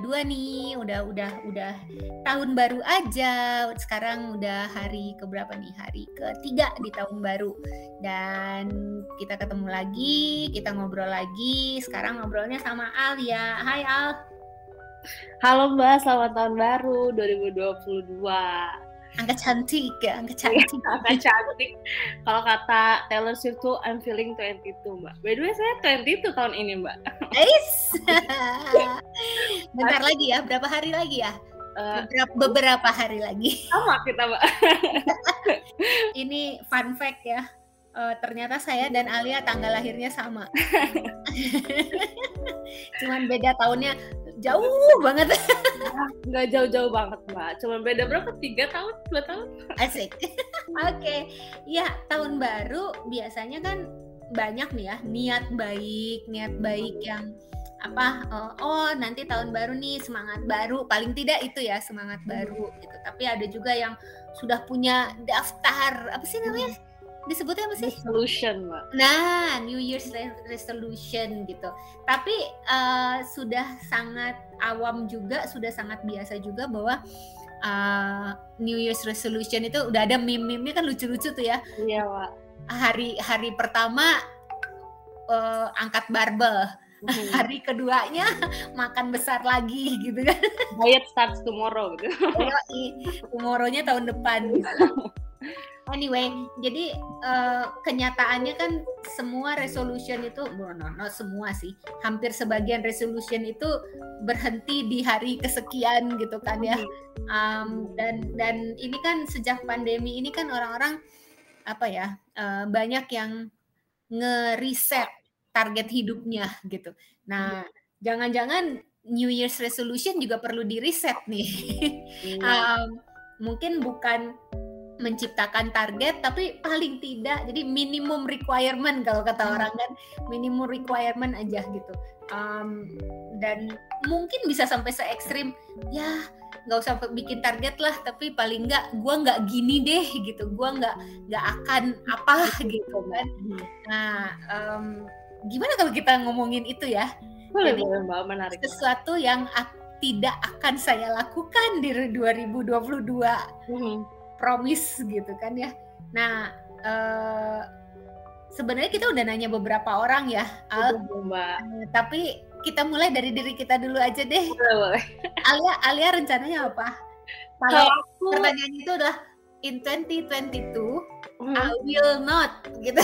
2022 nih. Udah udah udah tahun baru aja. Sekarang udah hari ke berapa nih? Hari ketiga di tahun baru. Dan kita ketemu lagi, kita ngobrol lagi. Sekarang ngobrolnya sama Al ya. Hai Al. Halo Mbak, selamat tahun baru 2022 angka cantik ya angka cantik. angka cantik. Kalau kata Taylor Swift tuh I'm feeling 22 mbak. By the way saya 22 tahun ini mbak. Ais bentar lagi ya berapa hari lagi ya? Uh, beberapa, beberapa hari lagi. Sama kita mbak. Ini fun fact ya. Uh, ternyata saya dan Alia tanggal lahirnya sama. Cuman beda tahunnya jauh banget. Nggak jauh-jauh banget mbak, cuman beda berapa? Tiga tahun, dua tahun? Asik. Oke, okay. ya tahun baru biasanya kan banyak nih ya niat baik, niat baik yang apa uh, oh nanti tahun baru nih semangat baru paling tidak itu ya semangat baru gitu tapi ada juga yang sudah punya daftar apa sih namanya disebutnya apa sih? Resolution, Mbak. Nah, New Year's resolution gitu. Tapi uh, sudah sangat awam juga, sudah sangat biasa juga bahwa uh, New Year's resolution itu udah ada meme-meme kan lucu-lucu tuh ya. Iya, Pak. Hari hari pertama uh, angkat barbel. Hmm. Hari keduanya makan besar lagi gitu kan. Diet starts tomorrow gitu. tomorrow-nya tahun depan gitu. Anyway, jadi uh, kenyataannya kan semua resolution itu, no, no, no semua sih, hampir sebagian resolution itu berhenti di hari kesekian gitu kan ya. Um, dan dan ini kan sejak pandemi ini kan orang-orang apa ya uh, banyak yang nge-reset target hidupnya gitu. Nah, jangan-jangan New Year's resolution juga perlu di reset nih. um, mungkin bukan menciptakan target tapi paling tidak jadi minimum requirement kalau kata hmm. orang kan. Minimum requirement aja gitu. Um, dan mungkin bisa sampai se ekstrim ya nggak usah bikin target lah tapi paling nggak gue nggak gini deh gitu. Gue nggak nggak akan apa gitu kan. Hmm. nah um, gimana kalau kita ngomongin itu ya? Boleh, Jadi, boleh mbak menarik. sesuatu yang tidak akan saya lakukan di 2022 hmm promise gitu kan ya. Nah, uh, sebenarnya kita udah nanya beberapa orang ya, Al. Mbak. Uh, tapi kita mulai dari diri kita dulu aja deh. Boleh, Alia, Alia rencananya apa? Kalau aku... pertanyaannya itu adalah in 2022 hmm. I will not gitu.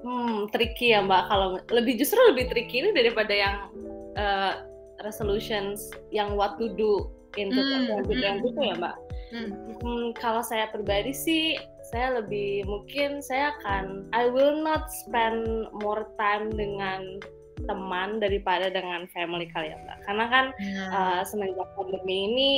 Hmm, tricky ya Mbak. Kalau lebih justru lebih tricky ini daripada yang uh, resolutions yang what to do in 2022 hmm. gitu ya Mbak. Hmm. Hmm, kalau saya pribadi sih, saya lebih mungkin saya akan I will not spend more time dengan teman daripada dengan family kali ya mbak. Karena kan hmm. uh, semenjak pandemi ini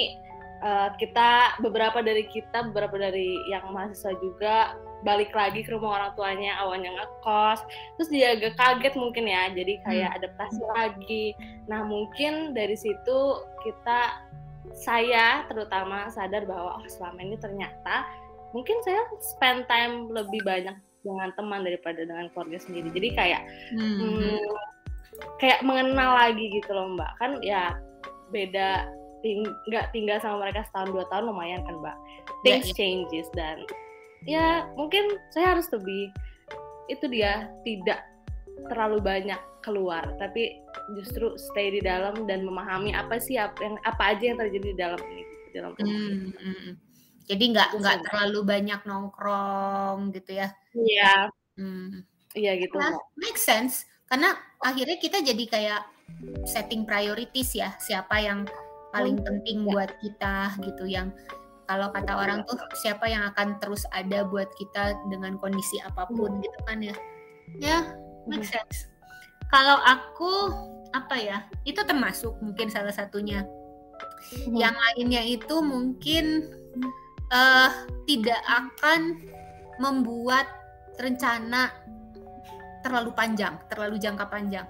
uh, kita beberapa dari kita beberapa dari yang mahasiswa juga balik lagi ke rumah orang tuanya awalnya ngekos terus dia agak kaget mungkin ya jadi kayak hmm. adaptasi lagi nah mungkin dari situ kita saya terutama sadar bahwa oh, selama ini ternyata mungkin saya spend time lebih banyak dengan teman daripada dengan keluarga sendiri. Jadi kayak hmm. Hmm, kayak mengenal lagi gitu loh Mbak. Kan ya beda nggak ting tinggal sama mereka setahun dua tahun lumayan kan Mbak. Ya, Things yeah. changes dan ya mungkin saya harus lebih itu dia tidak terlalu banyak keluar tapi justru stay di dalam dan memahami apa sih apa yang apa aja yang terjadi di dalam ini di dalam hmm, hmm. jadi nggak nggak terlalu banyak nongkrong gitu ya iya hmm. iya gitu nah, make sense karena akhirnya kita jadi kayak setting priorities ya siapa yang paling hmm. penting ya. buat kita gitu yang kalau kata orang tuh siapa yang akan terus ada buat kita dengan kondisi apa pun hmm. gitu kan ya ya make hmm. sense kalau aku apa ya? Itu termasuk mungkin salah satunya. Hmm. Yang lainnya itu mungkin uh, tidak akan membuat rencana terlalu panjang, terlalu jangka panjang.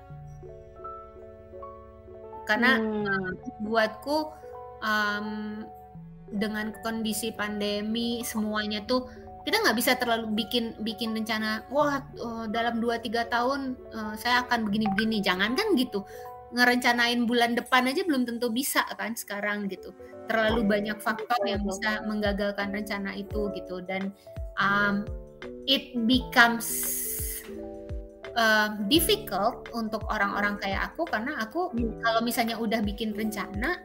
Karena hmm. buatku um, dengan kondisi pandemi semuanya tuh kita nggak bisa terlalu bikin bikin rencana wah uh, dalam 2-3 tahun uh, saya akan begini-begini. Jangan kan gitu. Ngerencanain bulan depan aja belum tentu bisa kan sekarang gitu. Terlalu banyak faktor yang bisa menggagalkan rencana itu gitu. Dan um, it becomes uh, difficult untuk orang-orang kayak aku karena aku hmm. kalau misalnya udah bikin rencana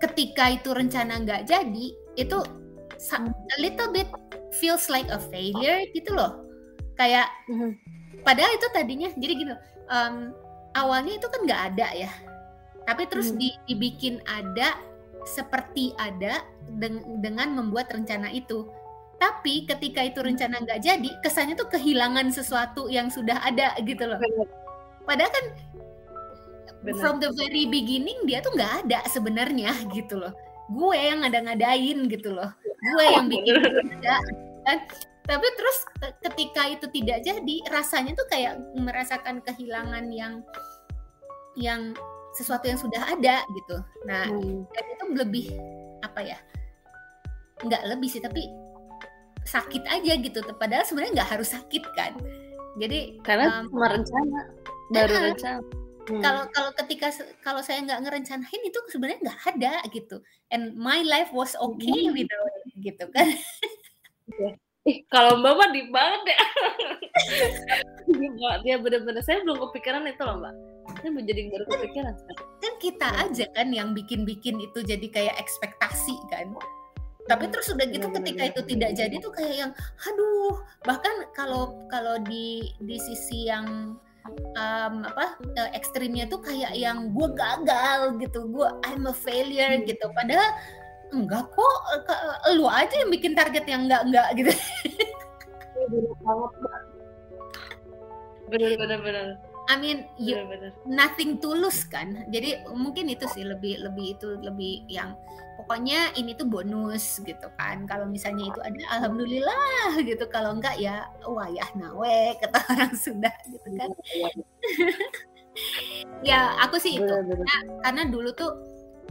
ketika itu rencana nggak jadi itu a little bit feels like a failure gitu loh. Kayak hmm. padahal itu tadinya jadi gitu um, awalnya itu kan nggak ada ya. Tapi terus hmm. dibikin ada seperti ada deng dengan membuat rencana itu. Tapi ketika itu rencana nggak jadi kesannya tuh kehilangan sesuatu yang sudah ada gitu loh. Padahal kan Bener. from the very beginning dia tuh nggak ada sebenarnya gitu loh gue yang ngada-ngadain gitu loh. Gue yang bikin ada kan. Tapi terus ketika itu tidak jadi rasanya tuh kayak merasakan kehilangan yang yang sesuatu yang sudah ada gitu. Nah hmm. dan itu lebih apa ya nggak lebih sih tapi sakit aja gitu. Padahal sebenarnya nggak harus sakit kan. Jadi karena um, cuma rencana baru uh, hmm. kalau kalau ketika kalau saya nggak ngerencanain itu sebenarnya nggak ada gitu and my life was okay hmm. without gitu kan Ih, kalau Mbak mah di banget ya. dia bener-bener saya belum kepikiran itu loh Mbak. Saya menjadi baru kepikiran. Kan kita ya. aja kan yang bikin-bikin itu jadi kayak ekspektasi kan. Tapi terus udah gitu ya, ketika itu tidak jadi tuh kayak yang aduh, bahkan kalau kalau di di sisi yang um, apa uh, ekstrimnya tuh kayak yang gue gagal gitu, gue I'm a failure hmm. gitu. Padahal enggak kok ke, lu aja yang bikin target yang enggak enggak gitu bener bener bener I mean you, bener, bener. nothing tulus kan? Jadi mungkin itu sih lebih lebih itu lebih yang pokoknya ini tuh bonus gitu kan. Kalau misalnya itu ada alhamdulillah gitu. Kalau enggak ya wayah nawe kata orang sudah gitu kan. ya aku sih itu. Karena, karena dulu tuh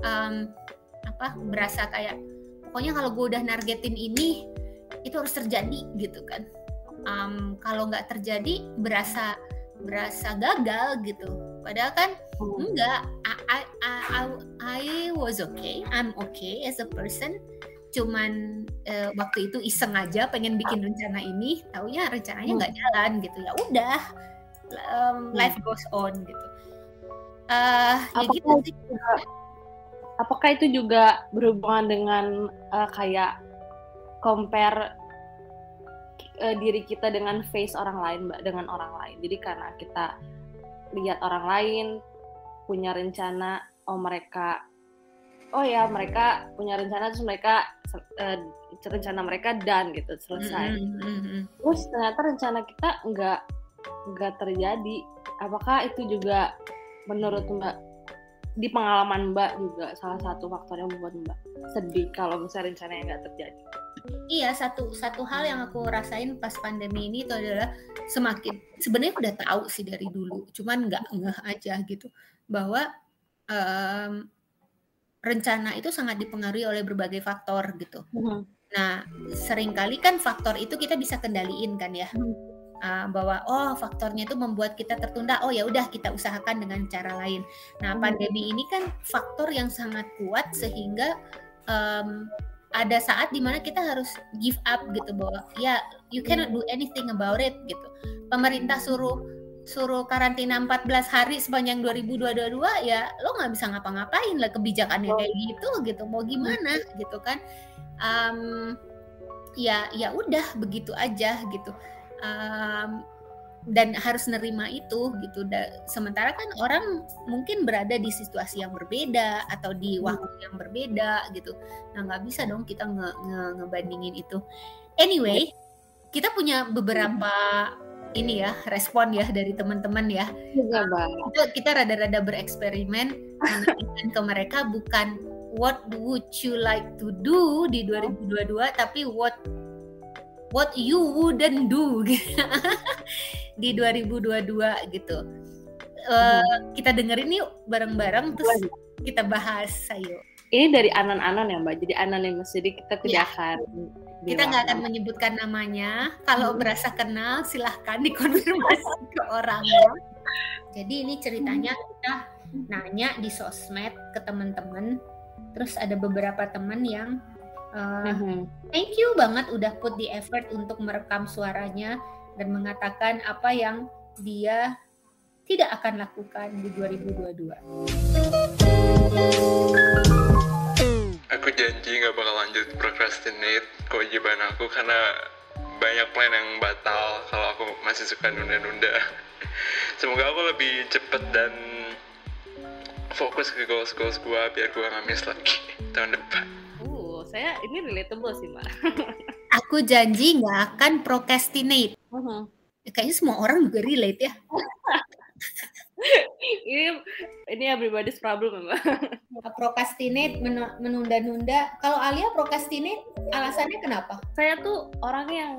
um, apa berasa kayak pokoknya kalau gue udah nargetin ini itu harus terjadi gitu kan. Um, kalau nggak terjadi berasa berasa gagal gitu. Padahal kan hmm. enggak I, I, I, I was okay I'm okay as a person. Cuman uh, waktu itu iseng aja pengen bikin rencana ini taunya rencananya nggak hmm. jalan gitu. Ya udah um, life goes on gitu. Uh, ya gitu sih. apakah itu juga berhubungan dengan uh, kayak compare uh, diri kita dengan face orang lain mbak dengan orang lain jadi karena kita lihat orang lain punya rencana oh mereka oh ya mereka punya rencana terus mereka uh, rencana mereka dan gitu selesai mm -hmm. terus ternyata rencana kita nggak nggak terjadi apakah itu juga menurut mbak di pengalaman Mbak juga salah satu faktor yang membuat Mbak sedih kalau misalnya rencananya nggak terjadi. Iya satu satu hal yang aku rasain pas pandemi ini itu adalah semakin sebenarnya udah tahu sih dari dulu, cuman nggak ngeh aja gitu bahwa um, rencana itu sangat dipengaruhi oleh berbagai faktor gitu. Mm -hmm. Nah sering kali kan faktor itu kita bisa kendaliin kan ya. Uh, bahwa oh faktornya itu membuat kita tertunda oh ya udah kita usahakan dengan cara lain nah hmm. pandemi ini kan faktor yang sangat kuat sehingga um, ada saat di mana kita harus give up gitu bahwa ya you cannot do anything about it gitu. Pemerintah suruh suruh karantina 14 hari sepanjang 2022 ya lo nggak bisa ngapa-ngapain lah kebijakannya kayak gitu gitu. Mau gimana gitu kan? Um, ya ya udah begitu aja gitu. Um, dan harus nerima itu gitu. Da, sementara kan orang mungkin berada di situasi yang berbeda atau di hmm. waktu yang berbeda gitu. Nah nggak bisa dong kita nge, nge ngebandingin itu. Anyway, kita punya beberapa ini ya respon ya dari teman-teman ya. Iya, Kita, kita rada-rada bereksperimen ke mereka bukan what would you like to do di 2022 tapi what what you wouldn't do di 2022 gitu. Uh, kita dengerin yuk bareng-bareng terus kita bahas. Ayo. ini dari anon-anon ya mbak. Jadi anonimus jadi kita tidak ya. akan kita nggak akan menyebutkan namanya. Kalau hmm. berasa kenal silahkan dikonfirmasi ke orangnya. Jadi ini ceritanya kita nanya di sosmed ke teman-teman. Terus ada beberapa teman yang uh, hmm. thank you banget udah put the effort untuk merekam suaranya dan mengatakan apa yang dia tidak akan lakukan di 2022. Aku janji nggak bakal lanjut procrastinate kewajiban aku karena banyak plan yang batal kalau aku masih suka nunda-nunda. Semoga aku lebih cepet dan fokus ke goals-goals gue biar gue nggak miss lagi tahun depan. Uh, saya ini relatable sih mbak. aku janji nggak akan procrastinate. Uh -huh. Kayaknya semua orang juga relate ya. ini ini everybody's problem mbak procrastinate menunda-nunda kalau Alia procrastinate alasannya kenapa saya tuh orang yang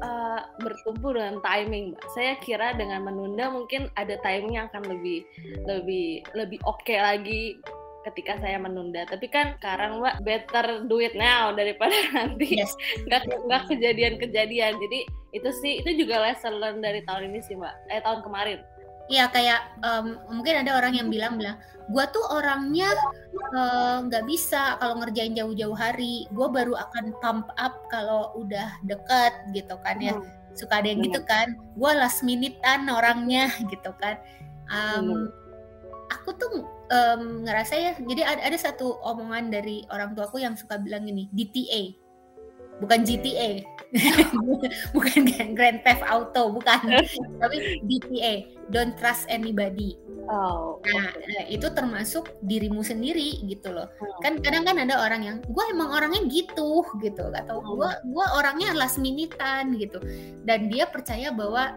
uh, bertumpu dengan timing mbak saya kira dengan menunda mungkin ada timing yang akan lebih lebih lebih oke okay lagi ketika saya menunda tapi kan sekarang mbak better do it now daripada nanti yes. nggak nggak kejadian-kejadian jadi itu sih itu juga lesson learn dari tahun ini sih mbak eh tahun kemarin Iya kayak um, mungkin ada orang yang bilang bilang, gue tuh orangnya nggak uh, bisa kalau ngerjain jauh-jauh hari. Gue baru akan pump up kalau udah deket gitu kan ya. Hmm. Suka ada yang gitu kan. Gue last minutean orangnya gitu kan. Um, hmm. Aku tuh um, ngerasa ya. Jadi ada ada satu omongan dari orang tuaku yang suka bilang ini DTA bukan GTA bukan Grand Theft Auto bukan. Tapi DTA don't trust anybody. Oh. Nah itu termasuk dirimu sendiri gitu loh. Hmm. kan kadang kan ada orang yang gue emang orangnya gitu gitu. Atau gue hmm. gue orangnya last minutean gitu. Dan dia percaya bahwa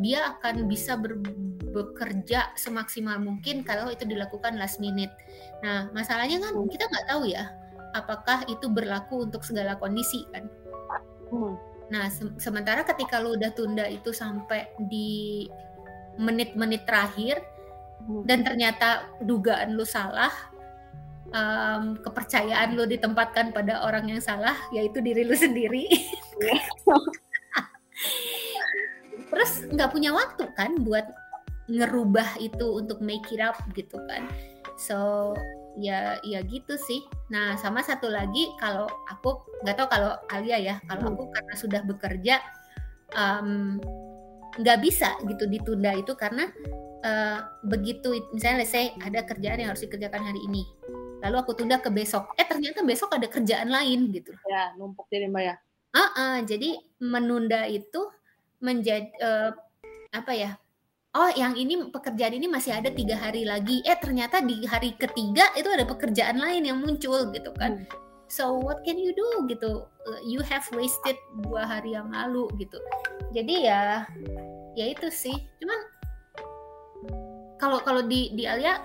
dia akan bisa ber bekerja semaksimal mungkin kalau itu dilakukan last minute. Nah, masalahnya kan hmm. kita nggak tahu ya apakah itu berlaku untuk segala kondisi kan? Hmm. Nah, se sementara ketika lu udah tunda itu sampai di menit-menit terakhir hmm. dan ternyata dugaan lu salah, um, kepercayaan lu ditempatkan pada orang yang salah, yaitu diri lu sendiri. Iya. Terus nggak punya waktu kan buat ngerubah itu untuk make it up gitu kan. So ya ya gitu sih nah sama satu lagi kalau aku nggak tahu kalau Alia ya kalau hmm. aku karena sudah bekerja nggak um, bisa gitu ditunda itu karena uh, begitu misalnya saya ada kerjaan yang harus dikerjakan hari ini lalu aku tunda ke besok eh ternyata besok ada kerjaan lain gitu ya numpuk jadi mbak ya uh -uh, jadi menunda itu menjadi uh, apa ya oh yang ini pekerjaan ini masih ada tiga hari lagi. Eh ternyata di hari ketiga itu ada pekerjaan lain yang muncul gitu kan. Hmm. so what can you do? Gitu. Uh, you have wasted dua hari yang lalu gitu. Jadi ya ya itu sih. Cuman kalau kalau di di Alia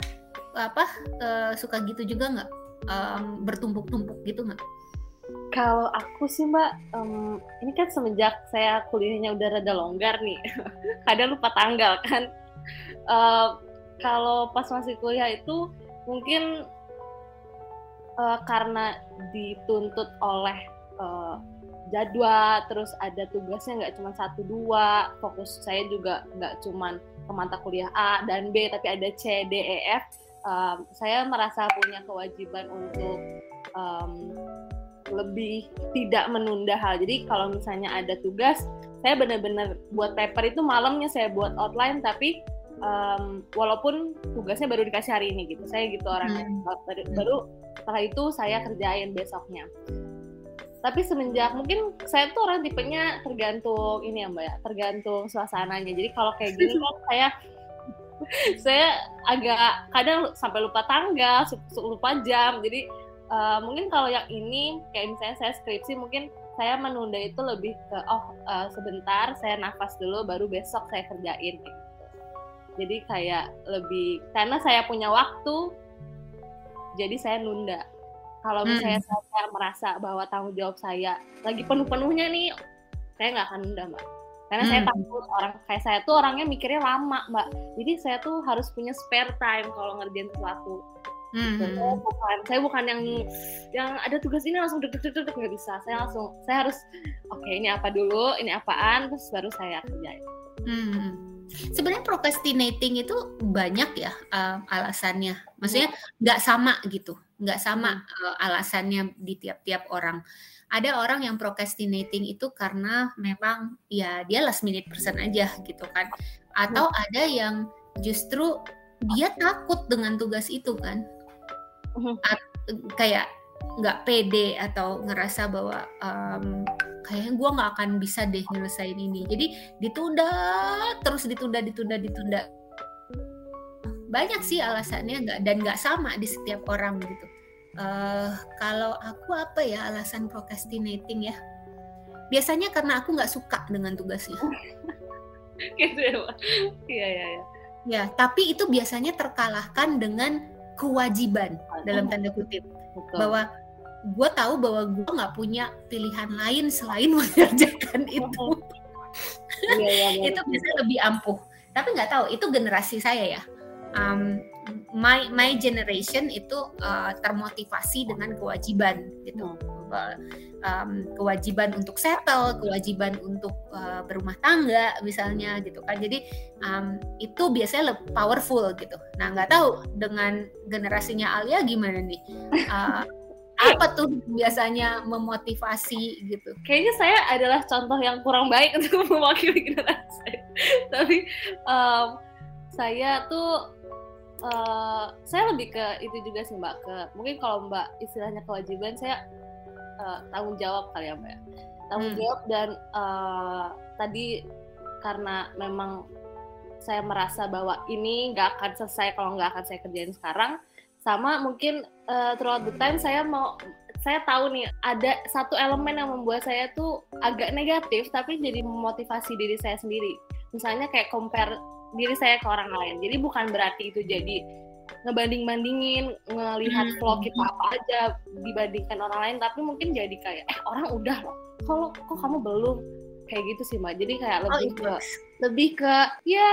apa uh, suka gitu juga nggak? Um, bertumpuk-tumpuk gitu nggak kalau aku sih mbak, um, ini kan semenjak saya kuliahnya udah rada longgar nih, kadang lupa tanggal kan. Uh, kalau pas masih kuliah itu mungkin uh, karena dituntut oleh uh, jadwal, terus ada tugasnya nggak cuma satu dua, fokus saya juga nggak cuma ke mata kuliah A dan B, tapi ada C, D, E, F. Um, saya merasa punya kewajiban untuk um, lebih tidak menunda hal. Jadi kalau misalnya ada tugas, saya benar-benar buat paper itu malamnya saya buat outline, tapi um, walaupun tugasnya baru dikasih hari ini gitu, saya gitu orangnya. Hmm. Baru, baru setelah itu saya kerjain besoknya. Tapi semenjak mungkin saya tuh orang tipenya tergantung ini ya mbak ya, tergantung suasananya. Jadi kalau kayak gini kan saya saya agak kadang sampai lupa tanggal, lupa jam. Jadi uh, mungkin kalau yang ini kayak misalnya saya skripsi mungkin saya menunda itu lebih ke oh uh, sebentar saya nafas dulu baru besok saya kerjain gitu. Jadi kayak lebih karena saya punya waktu jadi saya nunda. Kalau hmm. misalnya hmm. saya merasa bahwa tanggung jawab saya lagi penuh-penuhnya nih, saya nggak akan nunda mbak. Karena hmm. saya takut orang kayak saya tuh orangnya mikirnya lama mbak. Jadi saya tuh harus punya spare time kalau ngerjain sesuatu Hmm. Gitu. Saya bukan, saya bukan yang yang ada tugas ini langsung deg deg deg nggak bisa. Saya langsung, saya harus oke okay, ini apa dulu, ini apaan, terus baru saya kerjain. Hmm. Sebenarnya procrastinating itu banyak ya uh, alasannya. Maksudnya hmm. nggak sama gitu, nggak sama hmm. uh, alasannya di tiap-tiap orang. Ada orang yang procrastinating itu karena memang ya dia last minute person aja gitu kan. Atau hmm. ada yang justru dia takut dengan tugas itu kan At, kayak nggak pede atau ngerasa bahwa um, kayaknya gue nggak akan bisa deh nyelesain ini. Jadi ditunda terus ditunda ditunda ditunda. Banyak sih alasannya nggak dan nggak sama di setiap orang gitu. Uh, kalau aku apa ya alasan procrastinating ya? Biasanya karena aku nggak suka dengan tugasnya. Gitu ya iya iya ya ya tapi itu biasanya terkalahkan dengan kewajiban dalam tanda kutip. Betul. bahwa gue tahu bahwa gue nggak punya pilihan lain selain mengerjakan itu. iya, iya, iya. itu bisa lebih ampuh. Tapi nggak tahu itu generasi saya ya. Um, my my generation itu uh, termotivasi dengan kewajiban gitu um, kewajiban untuk settle kewajiban untuk uh, berumah tangga misalnya gitu kan jadi um, itu biasanya lebih powerful gitu nah nggak tahu dengan generasinya Alia gimana nih uh, apa tuh biasanya memotivasi gitu? Kayaknya saya adalah contoh yang kurang baik untuk mewakili generasi. Tapi um, saya tuh uh, saya lebih ke itu juga sih mbak ke mungkin kalau mbak istilahnya kewajiban saya uh, tanggung jawab kali ya mbak ya. Tanggung hmm. jawab dan uh, tadi karena memang saya merasa bahwa ini nggak akan selesai kalau nggak akan saya kerjain sekarang sama mungkin uh, throughout the time saya mau saya tahu nih ada satu elemen yang membuat saya tuh agak negatif tapi jadi memotivasi diri saya sendiri. Misalnya kayak compare diri saya ke orang lain. Jadi bukan berarti itu jadi ngebanding-bandingin ngelihat hmm. vlog kita apa aja dibandingkan orang lain tapi mungkin jadi kayak eh orang udah loh kalau kok kamu belum? Kayak gitu sih mbak. Jadi kayak oh, lebih oh, ke lebih ke ya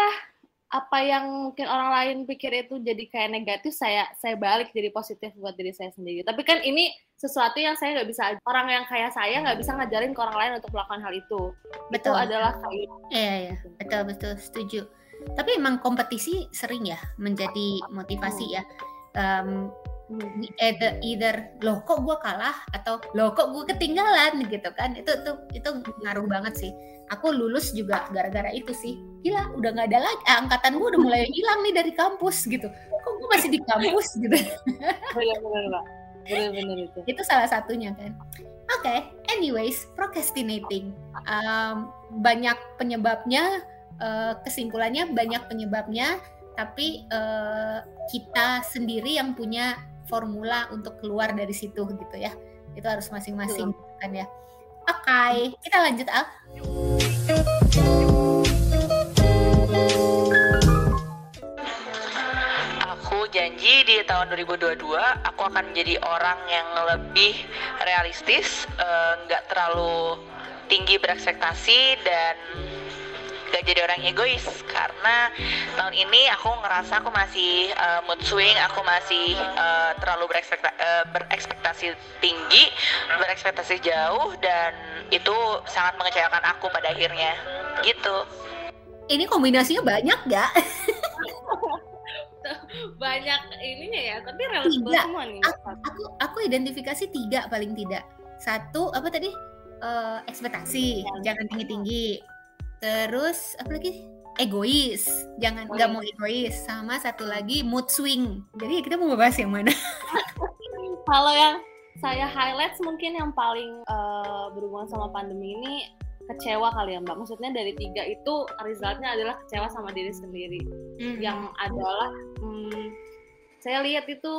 apa yang mungkin orang lain pikir itu jadi kayak negatif saya saya balik jadi positif buat diri saya sendiri. Tapi kan ini sesuatu yang saya nggak bisa orang yang kayak saya nggak bisa ngajarin ke orang lain untuk melakukan hal itu. Betul. itu adalah kayak iya iya. betul betul. Setuju tapi emang kompetisi sering ya menjadi motivasi ya. Um, either, either loh kok gue kalah? atau loh kok gue ketinggalan? gitu kan. Itu itu itu ngaruh banget sih. Aku lulus juga gara-gara itu sih. Gila udah nggak ada lagi eh, angkatan gue udah mulai hilang nih dari kampus gitu. Kok gue masih di kampus? gitu. Benar-benar benar-benar itu. Itu salah satunya kan. Oke okay, anyways procrastinating. Um, banyak penyebabnya uh, kesimpulannya banyak penyebabnya, tapi uh, kita sendiri yang punya formula untuk keluar dari situ gitu ya. Itu harus masing-masing kan ya. Oke, okay, kita lanjut Al. Aku janji di tahun 2022 aku akan menjadi orang yang lebih realistis, eh, nggak uh, terlalu tinggi berekspektasi dan gak jadi orang egois. Karena tahun ini aku ngerasa aku masih uh, mood swing aku masih uh, terlalu berekspekta uh, berekspektasi tinggi berekspektasi jauh dan itu sangat mengecewakan aku pada akhirnya. Gitu. Ini kombinasinya banyak gak? banyak ininya ya tapi relatable semua nih. Aku, aku aku identifikasi tiga paling tidak. Satu apa tadi? Uh, ekspektasi. Ya. jangan tinggi tinggi terus apa lagi? Egois. Jangan nggak mau egois. Sama satu lagi mood swing. Jadi kita mau bahas yang mana? Kalau yang saya highlight mungkin yang paling uh, berhubungan sama pandemi ini kecewa kali ya mbak. Maksudnya dari tiga itu resultnya adalah kecewa sama diri sendiri. Mm. yang adalah hmm, saya lihat itu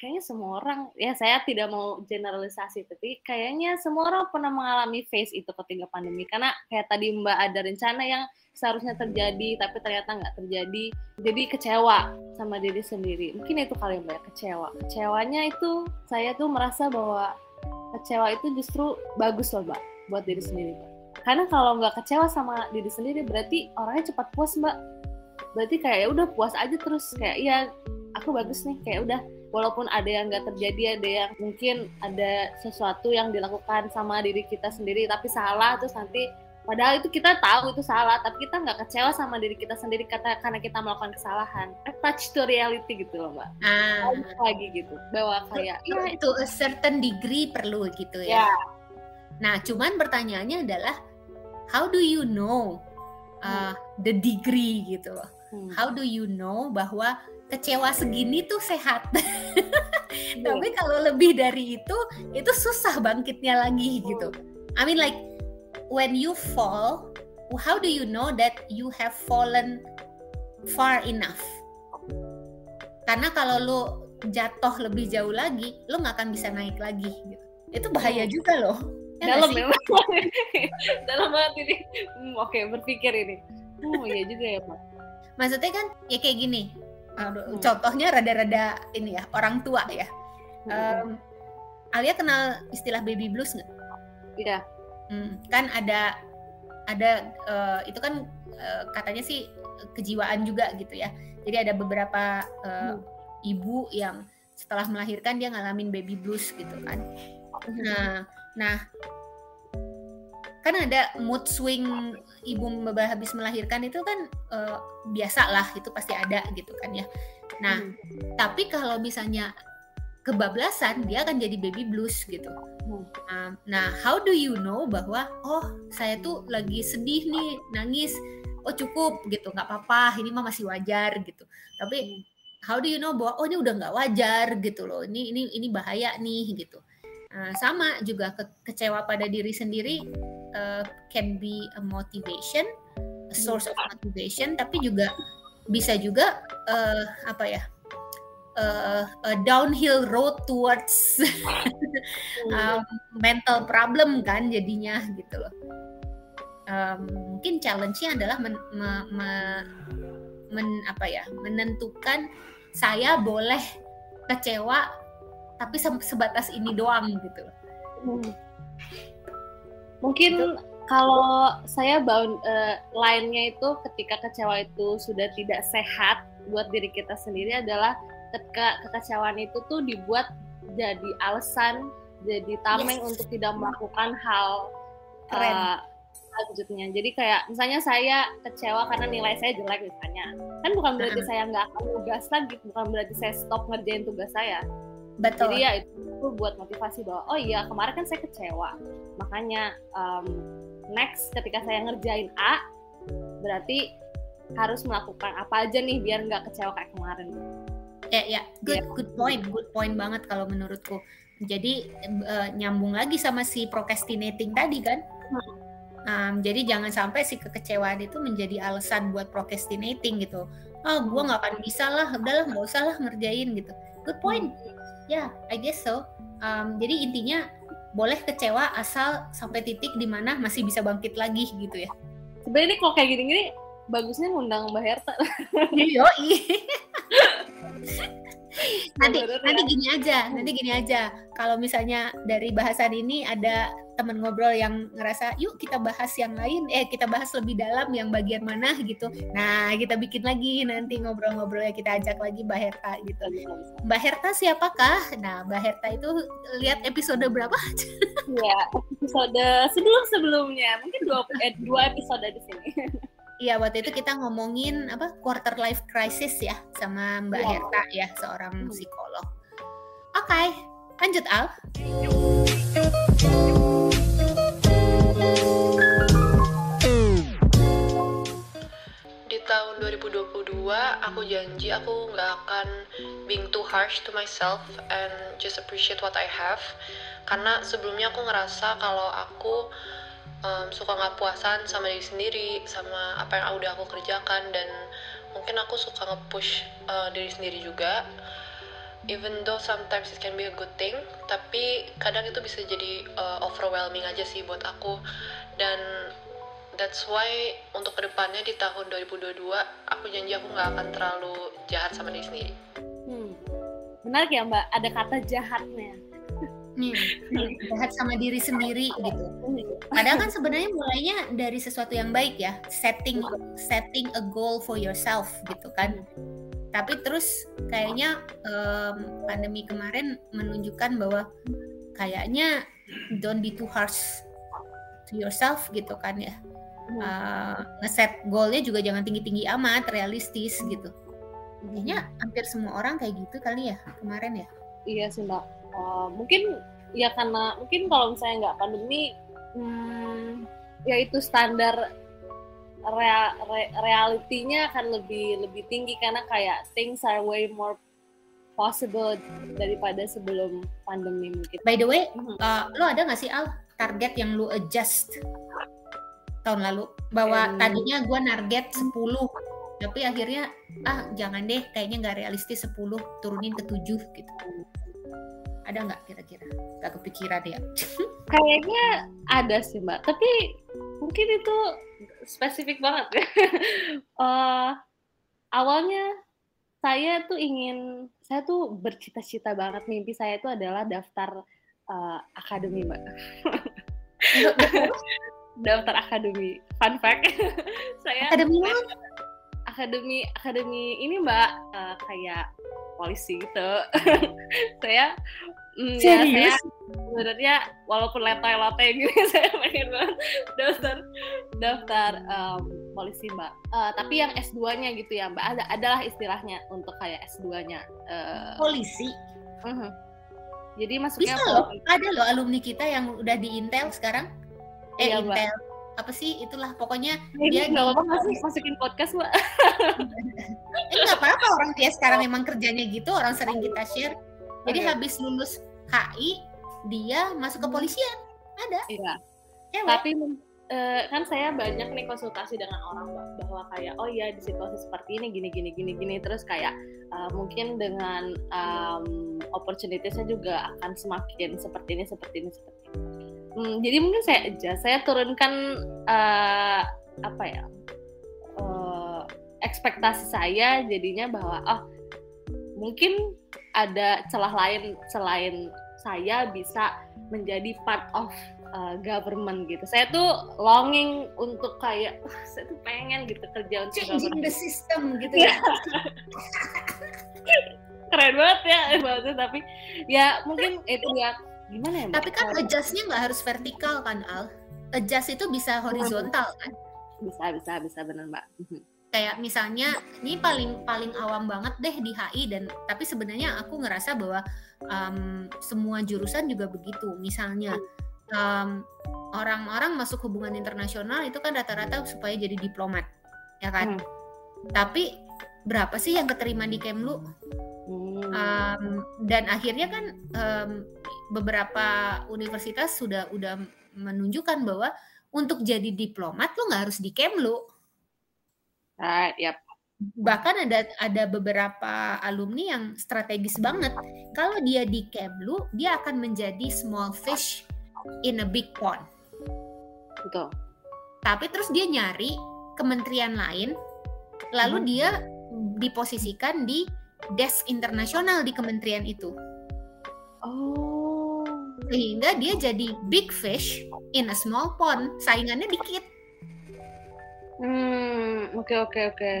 kayaknya semua orang ya saya tidak mau generalisasi tapi kayaknya semua orang pernah mengalami phase itu ketika pandemi. Karena kayak tadi Mbak ada rencana yang seharusnya terjadi tapi ternyata nggak terjadi. Jadi kecewa sama diri sendiri. Mungkin itu kali Mbak ya, kecewa. Kecewanya itu saya tuh merasa bahwa kecewa itu justru bagus loh Mbak buat diri sendiri karena kalau nggak kecewa sama diri sendiri berarti orangnya cepat puas Mbak. Berarti kayak ya udah puas aja terus. Kayak iya aku bagus nih. Kayak udah walaupun ada yang nggak terjadi ada yang mungkin ada sesuatu yang dilakukan sama diri kita sendiri tapi salah terus nanti padahal itu kita tahu itu salah tapi kita nggak kecewa sama diri kita sendiri kata karena kita melakukan kesalahan touch to reality gitu loh mbak ah. lagi gitu bahwa kayak ya itu a certain degree perlu gitu ya yeah. nah cuman pertanyaannya adalah how do you know uh, the degree gitu loh hmm. how do you know bahwa kecewa segini tuh sehat iya. tapi kalau lebih dari itu itu susah bangkitnya lagi gitu I mean like when you fall, how do you know that you have fallen far enough? Karena kalau lu jatuh lebih jauh lagi, lu nggak akan bisa naik lagi. Gitu. Itu bahaya juga loh. Ya Dalam ya, Dalam banget ini. Hmm, Oke, okay, berpikir ini. Oh iya juga ya, Pak. Maksudnya kan ya kayak gini. Aduh, hmm. Contohnya rada-rada ini ya, orang tua ya. Um, Alia kenal istilah baby blues nggak? Iya. Hmm, kan ada ada uh, itu kan uh, katanya sih kejiwaan juga gitu ya. Jadi ada beberapa uh, hmm. ibu yang setelah melahirkan dia ngalamin baby blues gitu kan. Hmm. Nah, nah kan ada mood swing ibu habis melahirkan itu kan uh, biasa lah itu pasti ada gitu kan ya. Nah, hmm. tapi kalau misalnya kebablasan dia akan jadi baby blues gitu. Hmm. Nah, how do you know bahwa oh saya tuh lagi sedih nih nangis, oh cukup gitu nggak apa-apa ini mah masih wajar gitu. Tapi hmm. how do you know bahwa oh ini udah nggak wajar gitu loh ini ini ini bahaya nih gitu. Nah, sama juga ke kecewa pada diri sendiri uh, can be a motivation, a source of motivation, tapi juga bisa juga uh, apa ya uh, a downhill road towards um, mental problem kan jadinya gitu loh. Um, mungkin challenge-nya adalah men, me, me, men, apa ya menentukan saya boleh kecewa tapi sebatas ini doang gitu. Hmm. Mungkin gitu. kalau saya bound uh, lainnya itu ketika kecewa itu sudah tidak sehat buat diri kita sendiri adalah ketika kekecewaan itu tuh dibuat jadi alasan jadi tameng yes. untuk tidak melakukan hal Keren. Uh, selanjutnya jadi kayak misalnya saya kecewa karena nilai saya jelek misalnya kan bukan berarti uh saya nggak akan tugas lagi bukan berarti saya stop ngerjain tugas saya Betul. Jadi ya itu buat motivasi bahwa oh iya kemarin kan saya kecewa, makanya um, next ketika saya ngerjain A berarti harus melakukan apa aja nih biar nggak kecewa kayak kemarin. Ya ya. Good yeah. good point good point banget kalau menurutku. Jadi uh, nyambung lagi sama si procrastinating tadi kan? Um, jadi jangan sampai si kekecewaan itu menjadi alasan buat procrastinating gitu. Oh gue nggak akan bisa lah udahlah nggak usah lah ngerjain gitu. Good point ya yeah, I guess so. Um, jadi intinya boleh kecewa asal sampai titik di mana masih bisa bangkit lagi gitu ya. Sebenarnya kok kayak gini-gini bagusnya ngundang Mbak Herta. Iya, nanti nanti gini aja nanti gini aja. Kalau misalnya dari bahasan ini ada teman ngobrol yang ngerasa yuk kita bahas yang lain. Eh kita bahas lebih dalam yang bagian mana gitu. Nah kita bikin lagi nanti ngobrol-ngobrol ya kita ajak lagi Mbak Herta gitu. Mbak Herta siapakah? Nah Mbak Herta itu lihat episode berapa? Ya episode sebelum sebelumnya mungkin dua eh, dua episode di sini Iya waktu itu kita ngomongin apa quarter life crisis ya sama Mbak wow. Iya. Herta ya seorang hmm. psikolog. Oke, okay, lanjut Al. Di tahun 2022 aku janji aku nggak akan being too harsh to myself and just appreciate what I have. Karena sebelumnya aku ngerasa kalau aku um, suka nggak puasan sama diri sendiri sama apa yang udah aku kerjakan dan mungkin aku suka nge-push uh, diri sendiri juga. Even though sometimes it can be a good thing tapi kadang itu bisa jadi uh, overwhelming aja sih buat aku. Dan that's why untuk ke depannya di tahun 2022 aku janji aku nggak akan terlalu jahat sama diri sendiri. Hmm. menarik ya mbak. Ada kata jahatnya hmm, jahat sama diri sendiri gitu. Padahal kan sebenarnya mulainya dari sesuatu yang baik ya, setting setting a goal for yourself gitu kan. tapi terus kayaknya um, pandemi kemarin menunjukkan bahwa kayaknya don't be too harsh to yourself gitu kan ya. Uh, ngeset goalnya juga jangan tinggi-tinggi amat realistis gitu. Kayaknya hampir semua orang kayak gitu kali ya kemarin ya? Iya sih mbak uh, mungkin ya karena mungkin kalau misalnya nggak pandemi hmm, ya itu standar real, re, realitinya akan lebih lebih tinggi karena kayak things are way more possible daripada sebelum pandemi mungkin. By the way, uh, lo ada nggak sih Al target yang lo adjust tahun lalu? Bahwa um, tadinya gue target 10 tapi akhirnya ah jangan deh kayaknya nggak realistis 10 turunin ke 7 gitu ada nggak kira-kira? Nggak kepikiran ya? Kayaknya ada sih mbak. Tapi mungkin itu spesifik banget uh, awalnya saya tuh ingin saya tuh bercita-cita banget. Mimpi saya itu adalah daftar uh, akademi mbak. Daftar akademi. Fun fact. Saya akademi akademi akademi ini mbak. Uh, kayak polisi gitu. Saya mm, ya saya sebenarnya walaupun letoy-letoy gitu saya pengen banget daftar daftar um, polisi mbak. Uh, tapi yang S2-nya gitu ya mbak. Ada adalah istilahnya untuk kayak S2-nya uh, polisi? Uh -huh. jadi masuknya bisa loh ada loh alumni kita yang udah di Intel sekarang. Eh iya, Intel. Mbak apa sih? Itulah pokoknya Ini dia nggak apa-apa masih masukin podcast mbak. Eh nggak apa-apa orang dia sekarang memang kerjanya gitu orang sering kita share jadi okay. habis lulus HI dia masuk ke polisian. Ada. Iya. Cewek. tapi uh, kan saya banyak nih konsultasi dengan orang bahwa kayak oh ya di situasi seperti ini gini gini gini gini. Terus kayak uh, mungkin dengan um, opportunitiesnya juga akan semakin seperti ini seperti ini seperti ini. Hmm, jadi mungkin saya aja saya turunkan uh, apa ya uh, ekspektasi saya jadinya bahwa oh mungkin ada celah lain selain saya bisa menjadi part of uh, government gitu. Saya tuh longing untuk kayak saya tuh pengen gitu kerja untuk changing government. the system gitu ya. Keren banget ya bahasa tapi ya mungkin itu ya gimana ya? Tapi kan adjustnya nggak harus vertikal kan Al? Adjust itu bisa horizontal kan? Bisa bisa bisa benar mbak. Kayak misalnya ini paling paling awam banget deh di HI dan tapi sebenarnya aku ngerasa bahwa um, semua jurusan juga begitu. Misalnya um, orang-orang masuk hubungan internasional itu kan rata-rata supaya jadi diplomat, ya kan? Hmm. Tapi berapa sih yang keterima di Kemlu? Um, dan akhirnya kan um, beberapa universitas sudah udah menunjukkan bahwa untuk jadi diplomat lo nggak harus di Kemlu. Right, yep. Bahkan ada ada beberapa alumni yang strategis banget. Kalau dia di Kemlu, dia akan menjadi small fish in a big pond. Betul. Tapi terus dia nyari kementerian lain, lalu hmm. dia diposisikan di desk internasional di kementerian itu. Oh. Sehingga dia jadi big fish in a small pond. Saingannya dikit. Hmm, oke oke oke.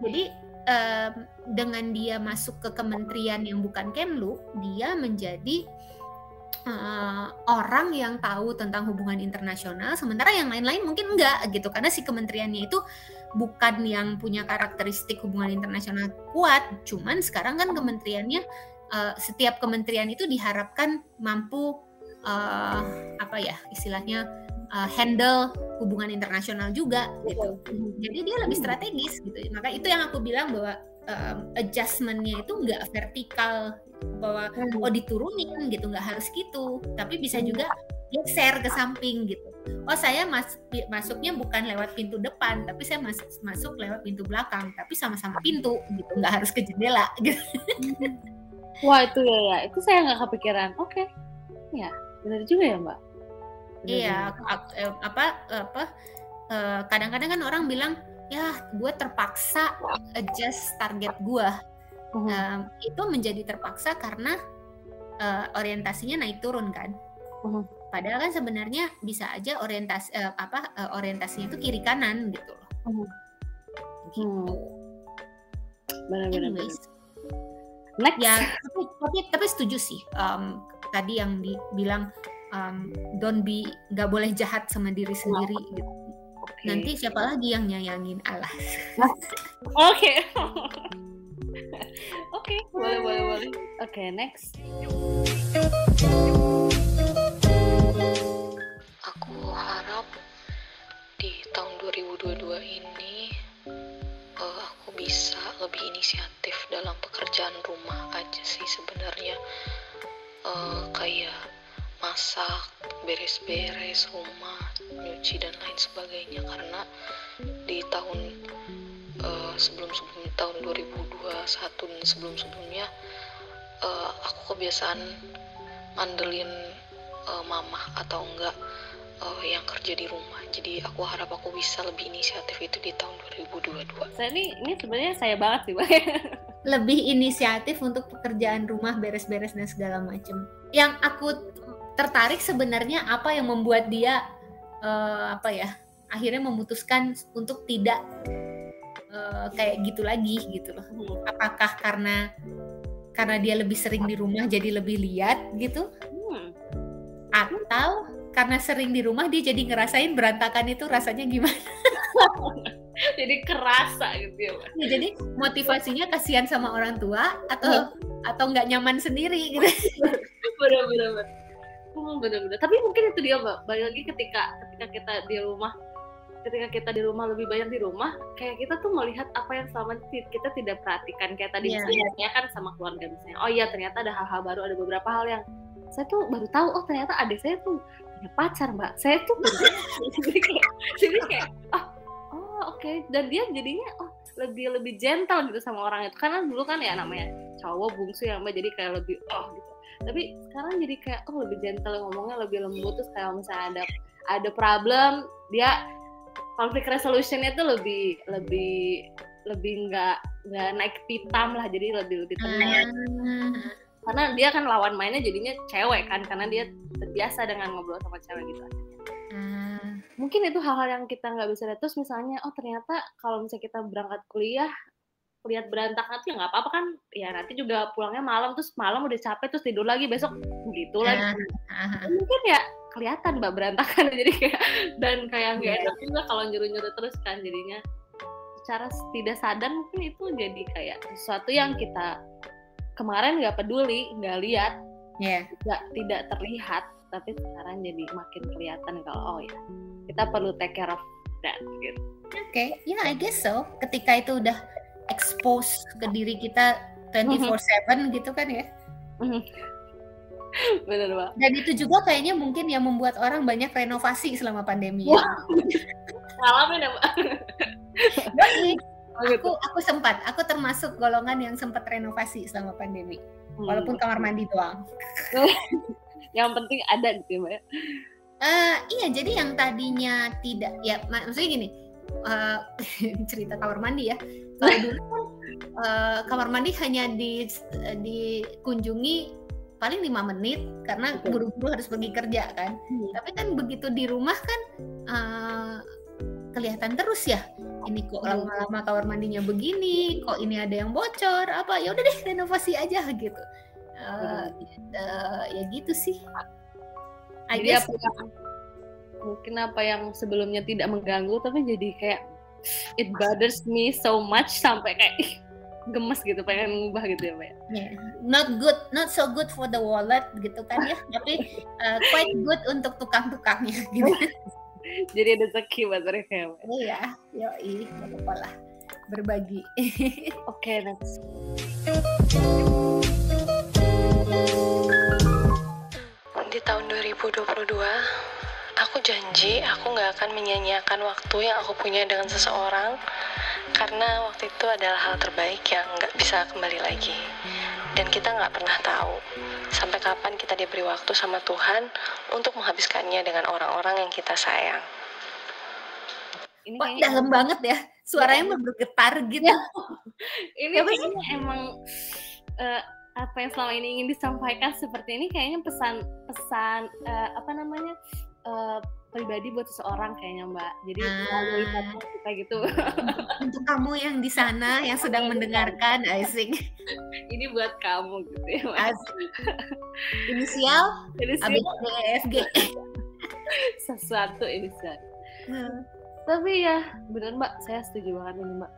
Jadi um, dengan dia masuk ke kementerian yang bukan Kemlu, dia menjadi uh, orang yang tahu tentang hubungan internasional, sementara yang lain-lain mungkin enggak gitu, karena si kementeriannya itu bukan yang punya karakteristik hubungan internasional kuat, cuman sekarang kan kementeriannya uh, setiap kementerian itu diharapkan mampu uh, apa ya istilahnya uh, handle hubungan internasional juga gitu. Jadi dia lebih strategis gitu. Maka itu yang aku bilang bahwa um, adjustmentnya itu nggak vertikal bahwa oh diturunin gitu. Nggak harus gitu. Tapi bisa juga geser ke samping gitu. Oh saya mas masuknya bukan lewat pintu depan tapi saya mas masuk lewat pintu belakang. Tapi sama-sama pintu gitu. Nggak harus ke jendela gitu. Wah itu ya ya. Itu saya nggak kepikiran. Oke. Okay. ya benar juga ya mbak iya eh, apa apa eh, kadang-kadang kan orang bilang ya gue terpaksa adjust target gue uh, um, itu menjadi terpaksa karena uh, orientasinya naik turun kan. Uh, Padahal kan sebenarnya bisa aja orientasi uh, apa uh, orientasinya itu kiri kanan gitu loh. Hmm. Gitu. benar-benar next. Ya tapi tapi, tapi setuju sih um, tadi yang dibilang um, don't be nggak boleh jahat sama diri sendiri gitu. Okay. Nanti siapa lagi yang nyayangin Allah? Oke. Oke, boleh boleh boleh. Oke, okay, next. Aku harap di tahun 2022 ini uh, aku bisa lebih inisiatif dalam pekerjaan rumah aja sih sebenarnya uh, kayak masak, beres-beres rumah, nyuci dan lain sebagainya karena di tahun uh, sebelum-sebelum tahun 2021 dan sebelum-sebelumnya uh, aku kebiasaan mandelin uh, mama atau enggak uh, yang kerja di rumah. Jadi aku harap aku bisa lebih inisiatif itu di tahun 2022. Saya ini ini sebenarnya saya banget sih, Bang. Lebih inisiatif untuk pekerjaan rumah, beres-beres dan segala macam. Yang aku tertarik sebenarnya apa yang membuat dia uh, apa ya akhirnya memutuskan untuk tidak uh, kayak gitu lagi gitu loh. Apakah karena karena dia lebih sering di rumah jadi lebih lihat gitu? Hmm. atau karena sering di rumah dia jadi ngerasain berantakan itu rasanya gimana? Jadi kerasa gitu ya, ya jadi motivasinya kasihan sama orang tua atau hmm. atau nggak nyaman sendiri gitu? Benar-benar Hmm, bener-bener. Tapi mungkin itu dia mbak. Balik lagi ketika ketika kita di rumah, ketika kita di rumah lebih banyak di rumah, kayak kita tuh melihat apa yang selama ini kita tidak perhatikan. Kayak tadi yeah. misalnya kan sama keluarga misalnya. Oh iya ternyata ada hal-hal baru, ada beberapa hal yang saya tuh baru tahu. Oh ternyata adik saya tuh punya pacar mbak. Saya tuh jadi kayak, jadi kayak oh, oh oke. Okay. Dan dia jadinya oh lebih lebih gentle gitu sama orang itu karena dulu kan ya namanya cowok bungsu ya mbak jadi kayak lebih oh gitu tapi sekarang jadi kayak oh lebih gentle ngomongnya lebih lembut. Terus kayak misalnya ada ada problem dia konflik resolutionnya tuh lebih lebih lebih nggak nggak naik pitam lah. Jadi lebih lebih tenang. Hmm. karena dia kan lawan mainnya jadinya cewek kan karena dia terbiasa dengan ngobrol sama cewek gitu. Hmm. mungkin itu hal-hal yang kita nggak bisa lihat. Terus misalnya oh ternyata kalau misalnya kita berangkat kuliah lihat berantakan tuh ya nggak apa-apa kan ya nanti juga pulangnya malam terus malam udah capek terus tidur lagi besok gitu lagi uh, uh, mungkin ya kelihatan mbak berantakan jadi kayak dan kayak nggak yeah. enak juga kalau nyuruh-nyuruh terus kan jadinya secara tidak sadar mungkin itu jadi kayak sesuatu yang kita kemarin nggak peduli nggak lihat yeah. nggak tidak terlihat tapi sekarang jadi makin kelihatan kalau oh ya kita perlu take care of that gitu. Oke, okay. ya yeah, I guess so. Ketika itu udah expose ke diri kita 24/7 mm-hmm. gitu kan ya. Mm-hmm. Benar, Pak. Dan itu juga kayaknya mungkin yang membuat orang banyak renovasi selama pandemi ya. Ngalamin ya, Pak. Oh, gitu. aku aku sempat, aku termasuk golongan yang sempat renovasi selama pandemi. Hmm. Walaupun kamar mandi doang. yang penting ada gitu ya, Mbak. Uh, iya, jadi yang tadinya tidak ya maksudnya gini, uh, cerita kamar mandi ya. Kalau dulu kan uh, kamar mandi hanya di dikunjungi paling lima menit karena buru-buru harus pergi kerja kan. Hmm. Tapi kan begitu di rumah kan uh, kelihatan terus ya. Ini kok iya. lama-lama kamar mandinya begini, kok ini ada yang bocor, apa ya udah deh renovasi aja gitu. Uh, uh, ya gitu sih. I guess, apa, mungkin apa yang sebelumnya tidak mengganggu tapi jadi kayak it bothers me so much sampai kayak gemes gitu pengen ngubah gitu ya mbak yeah. not good not so good for the wallet gitu kan ya. Tapi uh, quite good untuk tukang-tukangnya gitu. Jadi rezeki buat mereka ya mbak iya yo ih apa lah. Berbagi. Oke okay, next. Di tahun 2022 Aku janji aku gak akan menyanyiakan waktu yang aku punya dengan seseorang karena waktu itu adalah hal terbaik yang gak bisa kembali lagi. Dan kita gak pernah tahu sampai kapan kita diberi waktu sama Tuhan untuk menghabiskannya dengan orang-orang yang kita sayang. Ini Wah, dalam banget ya. Suaranya ya. bergetar gitu. Ya. ini kayaknya emang uh, apa yang selama ini ingin disampaikan seperti ini kayaknya pesan-pesan uh, apa namanya uh, pribadi buat seseorang kayaknya Mbak. Jadi melalui ah. kita gitu. Untuk kamu yang di sana yang sedang mendengarkan, asik. Ini buat kamu gitu ya. Mbak. Asik. Inisial? ABCDEFG. Sesuatu inisial. Hmm. Tapi ya benar Mbak, saya setuju banget ini Mbak.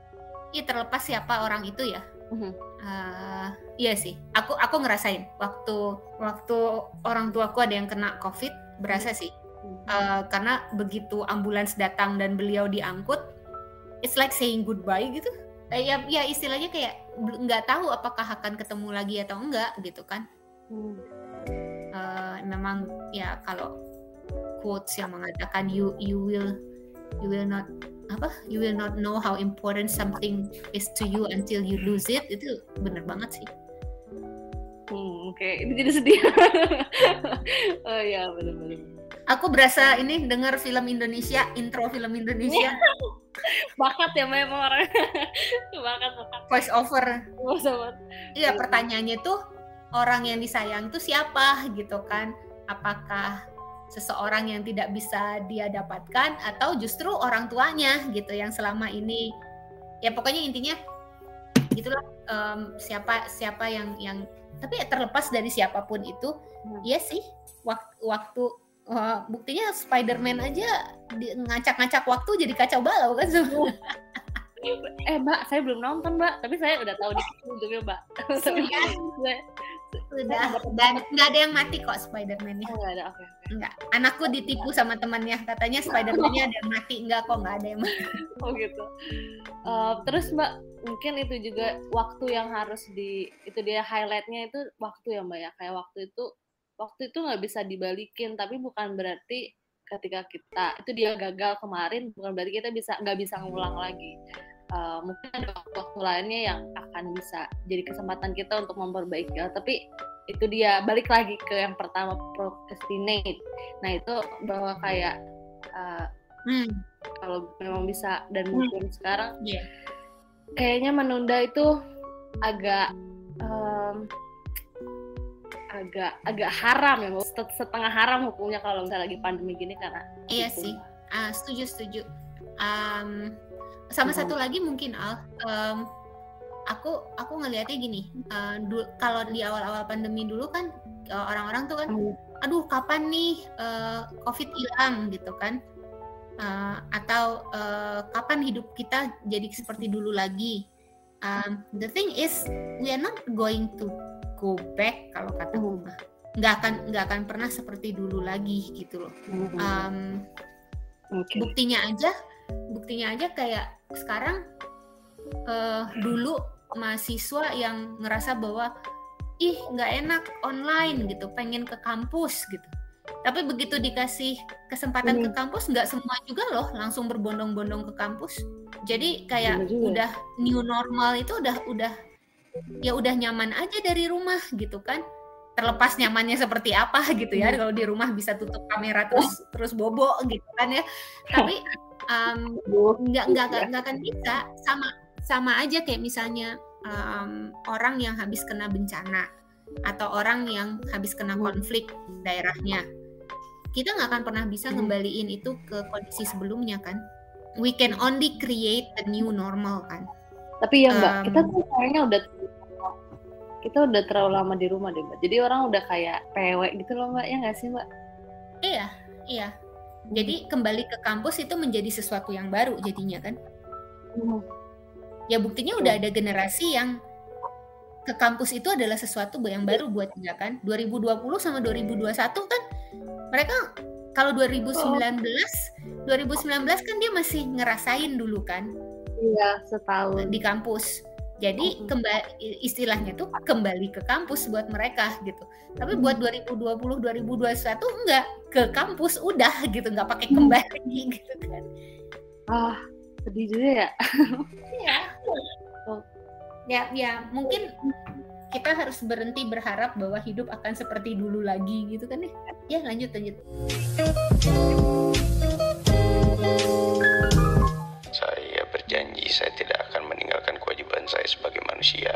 Iya terlepas siapa orang itu ya. Uh, iya sih, aku aku ngerasain waktu waktu orang tuaku ada yang kena COVID, berasa sih uh, karena begitu ambulans datang dan beliau diangkut it's like saying goodbye gitu. Uh, ya ya istilahnya kayak nggak tahu apakah akan ketemu lagi atau enggak gitu kan. Hmm. uh, memang ya kalau quotes yang mengatakan you you will you will not apa? You will not know how important something is to you until you lose it itu bener banget sih. Hmm, oke. Okay. ini jadi sedih. Oh ya benar-benar Aku berasa ini dengar film Indonesia, intro film Indonesia. bakat ya memang orang. bakat bakat. Voice over. Iya, pertanyaannya tuh orang yang disayang itu siapa gitu kan? Apakah seseorang yang tidak bisa dia dapatkan atau justru orang tuanya gitu yang selama ini ya pokoknya intinya gitulah um, siapa siapa yang yang tapi ya terlepas dari siapa pun itu hmm. ya sih waktu waktu Wah, buktinya Spider-Man aja ngacak-ngacak waktu jadi kacau balau kan semua. eh mbak, saya belum nonton mbak, tapi saya udah tahu di ujungnya mbak. Sudah, sudah. Dan nggak ada yang mati kok Spider-Man-nya. Oh, nggak ada, oke. Okay, okay. Nggak. Anakku ditipu sama temannya, katanya Spider-Man-nya ada yang mati. Enggak kok, nggak ada yang mati. Oh gitu. Uh, terus mbak, mungkin itu juga waktu yang harus di, itu dia highlightnya itu waktu ya mbak ya. Kayak waktu itu waktu itu nggak bisa dibalikin tapi bukan berarti ketika kita itu dia gagal kemarin bukan berarti kita bisa nggak bisa ngulang lagi uh, mungkin ada waktu-waktu lainnya yang akan bisa jadi kesempatan kita untuk memperbaiki tapi itu dia balik lagi ke yang pertama procrastinate nah itu bahwa kayak uh, hmm. kalau memang bisa dan hmm. mungkin sekarang yeah. kayaknya menunda itu agak um, agak agak haram ya setengah haram hukumnya kalau misalnya lagi pandemi gini karena iya sih. Uh, setuju setuju. Um, sama satu lagi mungkin al. Um, aku aku ngelihatnya gini uh, kalau di awal-awal pandemi dulu kan orang-orang tuh kan aduh kapan nih uh, covid hilang? gitu kan. Uh, atau uh, kapan hidup kita jadi seperti dulu lagi? Um, the thing is we are not going to go back kalau kata hmm. nggak akan nggak akan pernah seperti dulu lagi gitu loh um, okay. buktinya aja buktinya aja kayak sekarang uh, dulu mahasiswa yang ngerasa bahwa ih nggak enak online gitu pengen ke kampus gitu tapi begitu dikasih kesempatan hmm. ke kampus nggak semua juga loh langsung berbondong-bondong ke kampus jadi kayak udah new normal itu udah udah ya udah nyaman aja dari rumah gitu kan. Terlepas nyamannya seperti apa gitu ya. Hmm. kalau di rumah bisa tutup kamera terus terus bobo gitu kan ya. Tapi um, nggak nggak nggak akan bisa. Sama sama aja kayak misalnya um, orang yang habis kena bencana atau orang yang habis kena hmm. konflik daerahnya. Kita nggak akan pernah bisa ngembaliin itu ke kondisi sebelumnya kan. We can only create a new normal kan. Tapi ya mbak. Um, kita tuh kayaknya udah kita udah terlalu lama di rumah deh mbak. Jadi orang udah kayak pewek gitu loh mbak. Ya nggak sih mbak? Iya iya. Jadi kembali ke kampus itu menjadi sesuatu yang baru jadinya kan? Hmm. ya buktinya udah ada generasi yang ke kampus itu adalah sesuatu yang baru buat dia kan? 2020 sama 2021 kan mereka kalau 2019 oh. 2019 kan dia masih ngerasain dulu kan? Iya, setahun. Di kampus. Jadi kembali istilahnya tuh kembali ke kampus buat mereka gitu. Tapi buat 2020 2021 enggak ke kampus udah gitu, nggak pakai kembali gitu kan. Ah, sedih juga ya. Iya. oh. Ya, ya mungkin kita harus berhenti berharap bahwa hidup akan seperti dulu lagi gitu kan ya. Ya, lanjut lanjut. berjanji saya tidak saya sebagai manusia.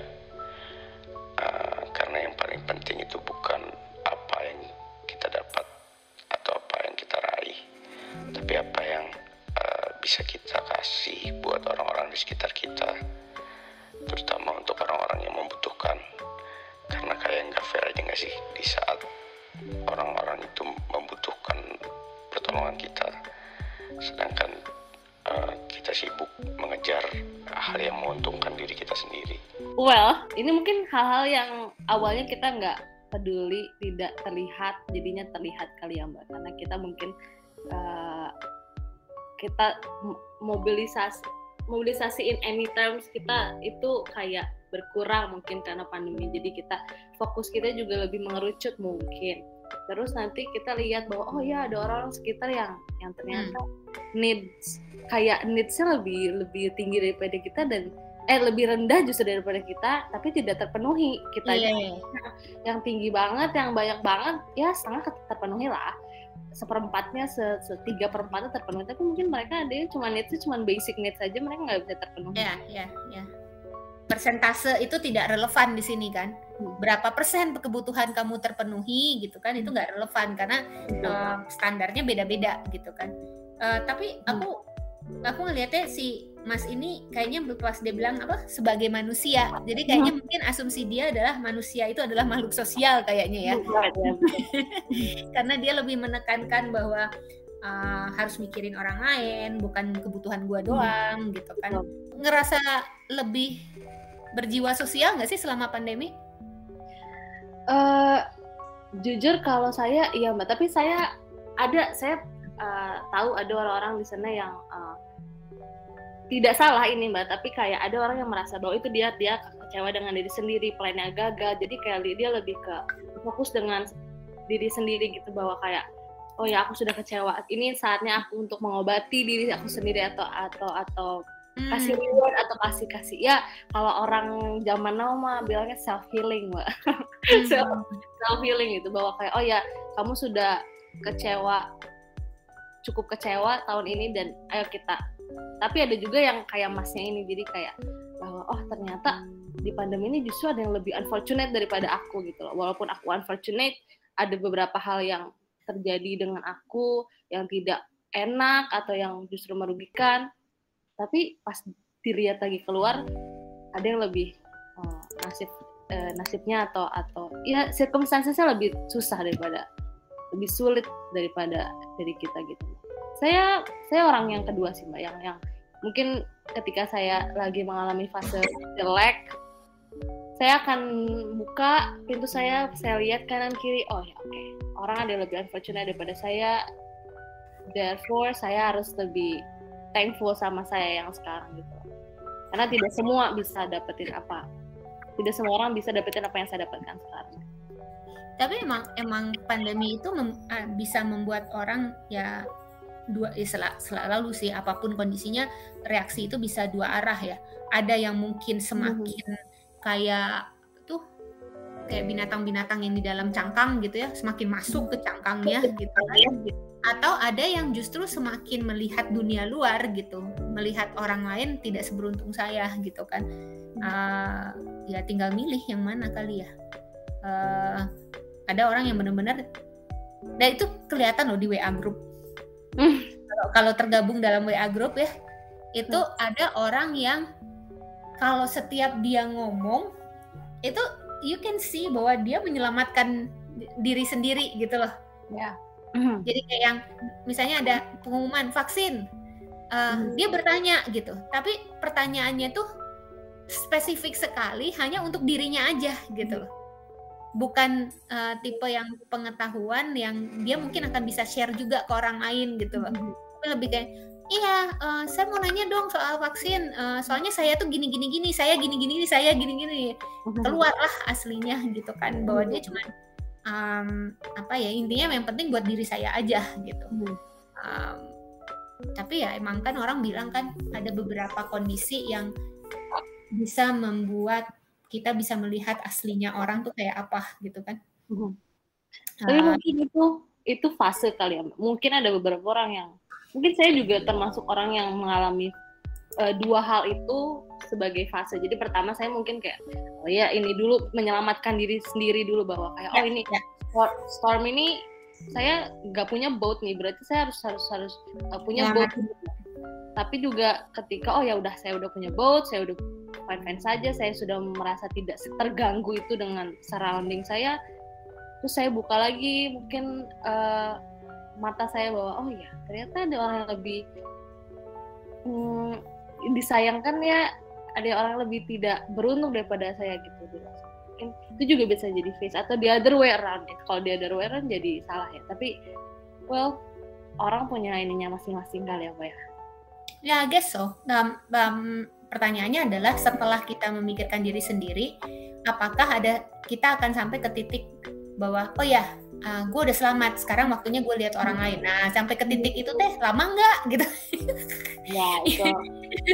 Hal-hal yang awalnya kita nggak peduli, tidak terlihat, jadinya terlihat kali ya mbak, karena kita mungkin uh, kita mobilisasi mobilisasi in any terms kita itu kayak berkurang mungkin karena pandemi. Jadi kita fokus kita juga lebih mengerucut mungkin. Terus nanti kita lihat bahwa oh ya ada orang, -orang sekitar yang yang ternyata hmm. needs kayak needsnya lebih lebih tinggi daripada kita dan eh lebih rendah justru daripada kita tapi tidak terpenuhi. Kita yeah. yang, yang tinggi banget yang banyak banget ya setengah terpenuhi lah. Seperempatnya se setiga perempatnya terpenuhi. Tapi mungkin mereka ada yang cuma needs cuma basic needs saja mereka nggak bisa terpenuhi. Ya ya ya persentase itu tidak relevan di sini kan? Hmm. berapa persen kebutuhan kamu terpenuhi gitu kan? Itu hmm. nggak relevan karena uh, standarnya beda-beda gitu kan? Uh, tapi hmm. aku aku ngelihatnya si Mas ini kayaknya pas dia bilang apa sebagai manusia. Jadi kayaknya hmm. mungkin asumsi dia adalah manusia itu adalah makhluk sosial kayaknya ya. Karena dia lebih menekankan bahwa uh, harus mikirin orang lain, bukan kebutuhan gua doang hmm. gitu kan. Ngerasa lebih berjiwa sosial nggak sih selama pandemi? Uh, jujur kalau saya iya mbak, tapi saya ada saya uh, tahu ada orang-orang di sana yang uh, tidak salah ini mbak tapi kayak ada orang yang merasa bahwa itu dia dia kecewa dengan diri sendiri plannya gagal jadi kayak dia lebih ke fokus dengan diri sendiri gitu bahwa kayak oh ya aku sudah kecewa ini saatnya aku untuk mengobati diri aku sendiri atau atau atau hmm. kasih reward atau kasih kasih ya kalau orang zaman now mah bilangnya self healing mbak hmm. self self healing itu bahwa kayak oh ya kamu sudah kecewa cukup kecewa tahun ini dan ayo kita tapi ada juga yang kayak masnya ini jadi kayak bahwa oh ternyata di pandemi ini justru ada yang lebih unfortunate daripada aku gitu loh. Walaupun aku unfortunate ada beberapa hal yang terjadi dengan aku yang tidak enak atau yang justru merugikan. Tapi pas dilihat lagi keluar ada yang lebih oh, nasib eh, nasibnya atau atau ya circumstancesnya lebih susah daripada lebih sulit daripada dari kita gitu saya saya orang yang kedua sih mbak yang yang mungkin ketika saya lagi mengalami fase jelek saya akan buka pintu saya saya lihat kanan kiri oh ya oke. Okay. orang ada lebih unfortunate daripada saya. Therefore saya harus lebih thankful sama saya yang sekarang gitu. Karena tidak semua bisa dapetin apa tidak semua orang bisa dapetin apa yang saya dapatkan sekarang. Tapi emang emang pandemi itu mem, uh, bisa membuat orang ya dua ya sel, selalu sih apa pun kondisinya reaksi itu bisa dua arah ya. Ada yang mungkin semakin hmm. kayak tuh kayak binatang-binatang yang di dalam cangkang gitu ya semakin masuk ke cangkangnya gitu kan. atau ada yang justru semakin melihat dunia luar gitu melihat orang lain tidak seberuntung saya gitu kan. Uh, ya tinggal milih yang mana kali ya. Uh, ada orang yang benar-benar dan itu kelihatan loh di WA group kalau kalau tergabung dalam WA group ya, itu hmm. ada orang yang kalau setiap dia ngomong itu you can see bahwa dia menyelamatkan diri sendiri gitu loh. Ya. Hmm. Jadi kayak yang misalnya ada pengumuman vaksin, uh, hmm. dia bertanya gitu, tapi pertanyaannya tuh spesifik sekali hanya untuk dirinya aja gitu loh bukan uh, tipe yang pengetahuan yang dia mungkin akan bisa share juga ke orang lain gitu loh. Mm-hmm. Tapi lebih kayak iya uh, saya mau nanya dong soal vaksin uh, soalnya saya tuh gini gini gini saya gini gini saya gini gini mm-hmm. keluarlah aslinya gitu kan bahwa dia cuma um, apa ya intinya yang penting buat diri saya aja gitu um, tapi ya emang kan orang bilang kan ada beberapa kondisi yang bisa membuat kita bisa melihat aslinya orang tuh kayak apa gitu kan. Uh, Tapi mungkin itu itu fase kali ya. Mungkin ada beberapa orang yang mungkin saya juga termasuk orang yang mengalami uh, dua hal itu sebagai fase. Jadi pertama saya mungkin kayak oh ya ini dulu menyelamatkan diri sendiri dulu bahwa kayak oh ya, ini ya. storm ini saya nggak punya boat nih berarti saya harus harus harus uh, punya boat tapi juga ketika oh ya udah saya udah punya boat saya udah fine fine saja saya sudah merasa tidak terganggu itu dengan surrounding saya terus saya buka lagi mungkin uh, mata saya bahwa oh ya ternyata ada orang yang lebih hmm, disayangkan ya ada orang yang lebih tidak beruntung daripada saya gitu. Mungkin itu juga bisa jadi face atau the other way around kalau the other way around jadi salah ya. Tapi well orang punya ininya masing-masing kali ya pak ya Ya, I guess so. Um, um, pertanyaannya adalah setelah kita memikirkan diri sendiri, apakah ada kita akan sampai ke titik bahwa oh ya, uh, gue udah selamat. Sekarang waktunya gue lihat orang lain. Nah, sampai ke titik itu teh lama nggak gitu? Ya, itu.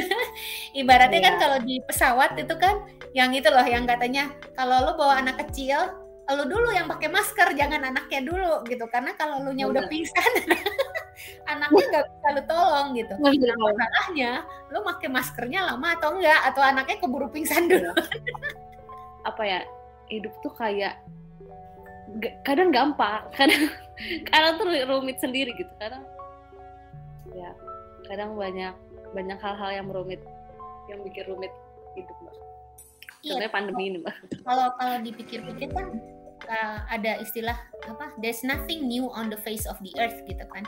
Ibaratnya ya. kan iya. kalau di pesawat itu kan yang itu loh yang katanya kalau lo bawa anak kecil, lo dulu yang pakai masker, jangan anaknya dulu gitu. Karena kalau lo nya udah pingsan anaknya nggak bisa lu tolong gitu. Nah, masalahnya lu pakai maskernya lama atau enggak atau anaknya keburu pingsan dulu. Apa ya? Hidup tuh kayak kadang gampang, kadang kadang tuh rumit sendiri gitu. Kadang ya, kadang banyak banyak hal-hal yang rumit yang bikin rumit hidup, Mbak. Iya, pandemi ini, Mbak. Kalau kalau dipikir-pikir kan uh, ada istilah apa? There's nothing new on the face of the earth gitu kan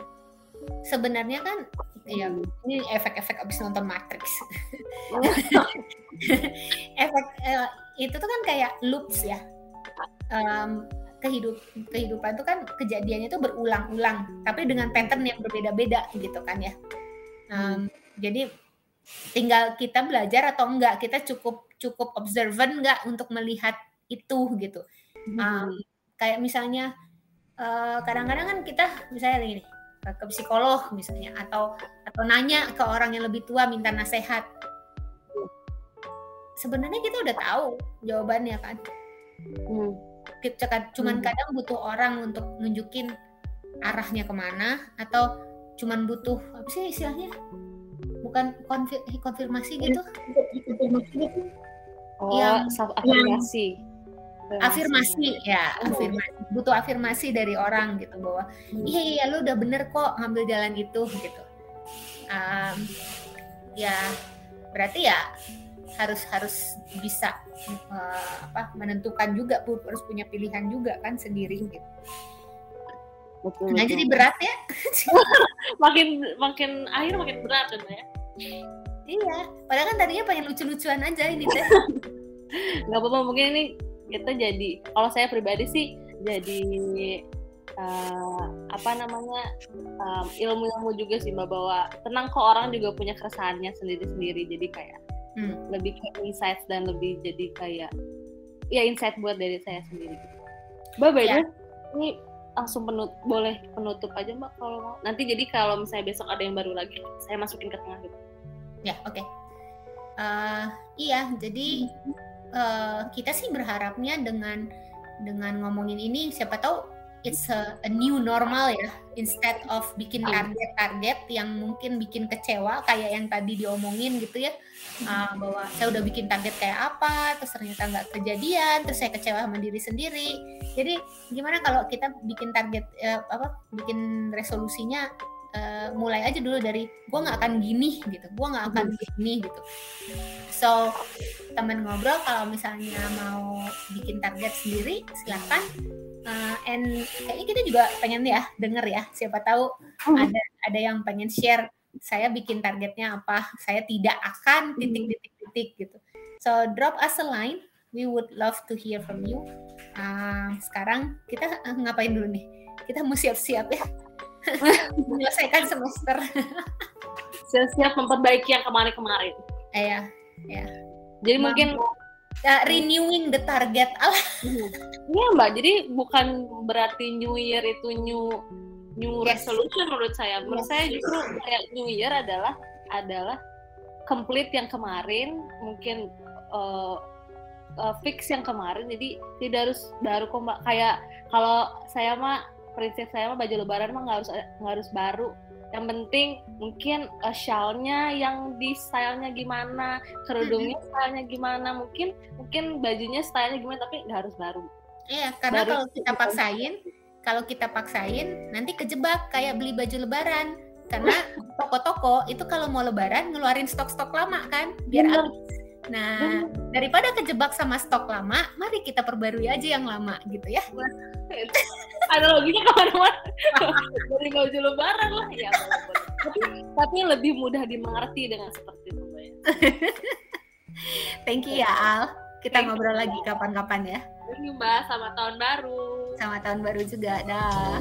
sebenarnya kan ya ini efek-efek abis nonton Matrix. Efek uh, itu tuh kan kayak loops ya. Um, kehidup kehidupan itu kan kejadiannya itu berulang-ulang tapi dengan pattern yang berbeda-beda gitu kan ya. Um, jadi tinggal kita belajar atau enggak kita cukup cukup observant enggak untuk melihat itu gitu. Um, kayak misalnya kadang-kadang uh, kadang -kadang kan kita misalnya gini ke psikolog misalnya atau atau nanya ke orang yang lebih tua minta nasihat. Sebenarnya kita udah tahu jawabannya kan. Hmm. cuman hmm. kadang butuh orang untuk nunjukin arahnya ke mana atau cuman butuh apa sih istilahnya? Bukan konfir konfirmasi gitu? Oh yang, self afirmasi afirmasi ya afirmasi. Butuh afirmasi dari orang gitu bahwa hmm. iya iya lu udah bener kok ngambil jalan itu gitu. Um, ya berarti ya harus harus bisa uh, apa menentukan juga harus punya pilihan juga kan sendiri gitu. Betul, nah betul. jadi berat ya? Makin makin akhir makin berat kan ya? Iya padahal kan tadinya pengen lucu-lucuan aja ini teh. Nggak apa-apa mungkin ini kita jadi kalau saya pribadi sih jadi uh, apa namanya um, ilmu-ilmu juga sih mbak bahwa tenang kok orang juga punya keresahannya sendiri-sendiri jadi kayak hmm. lebih kayak insight dan lebih jadi kayak ya insight buat dari saya sendiri mbak by ya. ini langsung penut boleh penutup aja mbak kalau mau nanti jadi kalau misalnya besok ada yang baru lagi saya masukin ke tengah gitu ya oke okay. uh, eh, iya jadi hmm uh, kita sih berharapnya dengan dengan ngomongin ini siapa tahu it's a, a new normal ya. Instead of bikin iya. target-target yang mungkin bikin kecewa kayak yang tadi diomongin gitu ya. Uh, bahwa saya udah bikin target kayak apa terus ternyata nggak kejadian terus saya kecewa sama diri sendiri. Jadi gimana kalau kita bikin target uh, apa bikin resolusinya uh, mulai aja dulu dari gue nggak akan gini gitu. Gue nggak akan hmm. gini gitu. So temen ngobrol kalau misalnya mau bikin target sendiri silahkan uh, and kayaknya kita juga pengen ya denger ya. Siapa tahu hmm. ada ada yang pengen share saya bikin targetnya apa? Saya tidak akan titik-titik-titik gitu. So drop us a line. We would love to hear from you. Uh, sekarang kita uh, ngapain dulu nih? Kita mau siap-siap ya menyelesaikan semester. Siap-siap memperbaiki yang kemarin-kemarin. Iya, ya. Jadi Mampu. mungkin uh, renewing the target. Iya mbak, jadi bukan berarti New Year itu new new yes. resolution menurut saya. Menurut yes. saya justru kayak New Year adalah adalah complete yang kemarin, mungkin uh, uh, fix yang kemarin. Jadi tidak harus baru kok mbak. Kayak kalau saya mah prinsip saya mah baju lebaran mah nggak harus nggak harus baru. Yang penting mungkin uh, shawlnya yang di stylenya gimana kerudungnya stylenya gimana mungkin mungkin bajunya stylenya gimana tapi nggak harus baru. Iya karena baru, kalau kita paksain kalau kita paksain nanti kejebak kayak beli baju lebaran. Karena toko-toko itu kalau mau lebaran ngeluarin stok-stok lama kan biar habis. Nah, daripada kejebak sama stok lama, mari kita perbarui aja yang lama gitu ya. analoginya ke mana-mana dari baju lebaran lah ya tapi tapi lebih mudah dimengerti dengan seperti itu Mbak, ya. Thank you ya Al. Kita Thank you. ngobrol lagi kapan-kapan ya. Thank you Mbak, selamat tahun baru Sama tahun baru juga. Dah.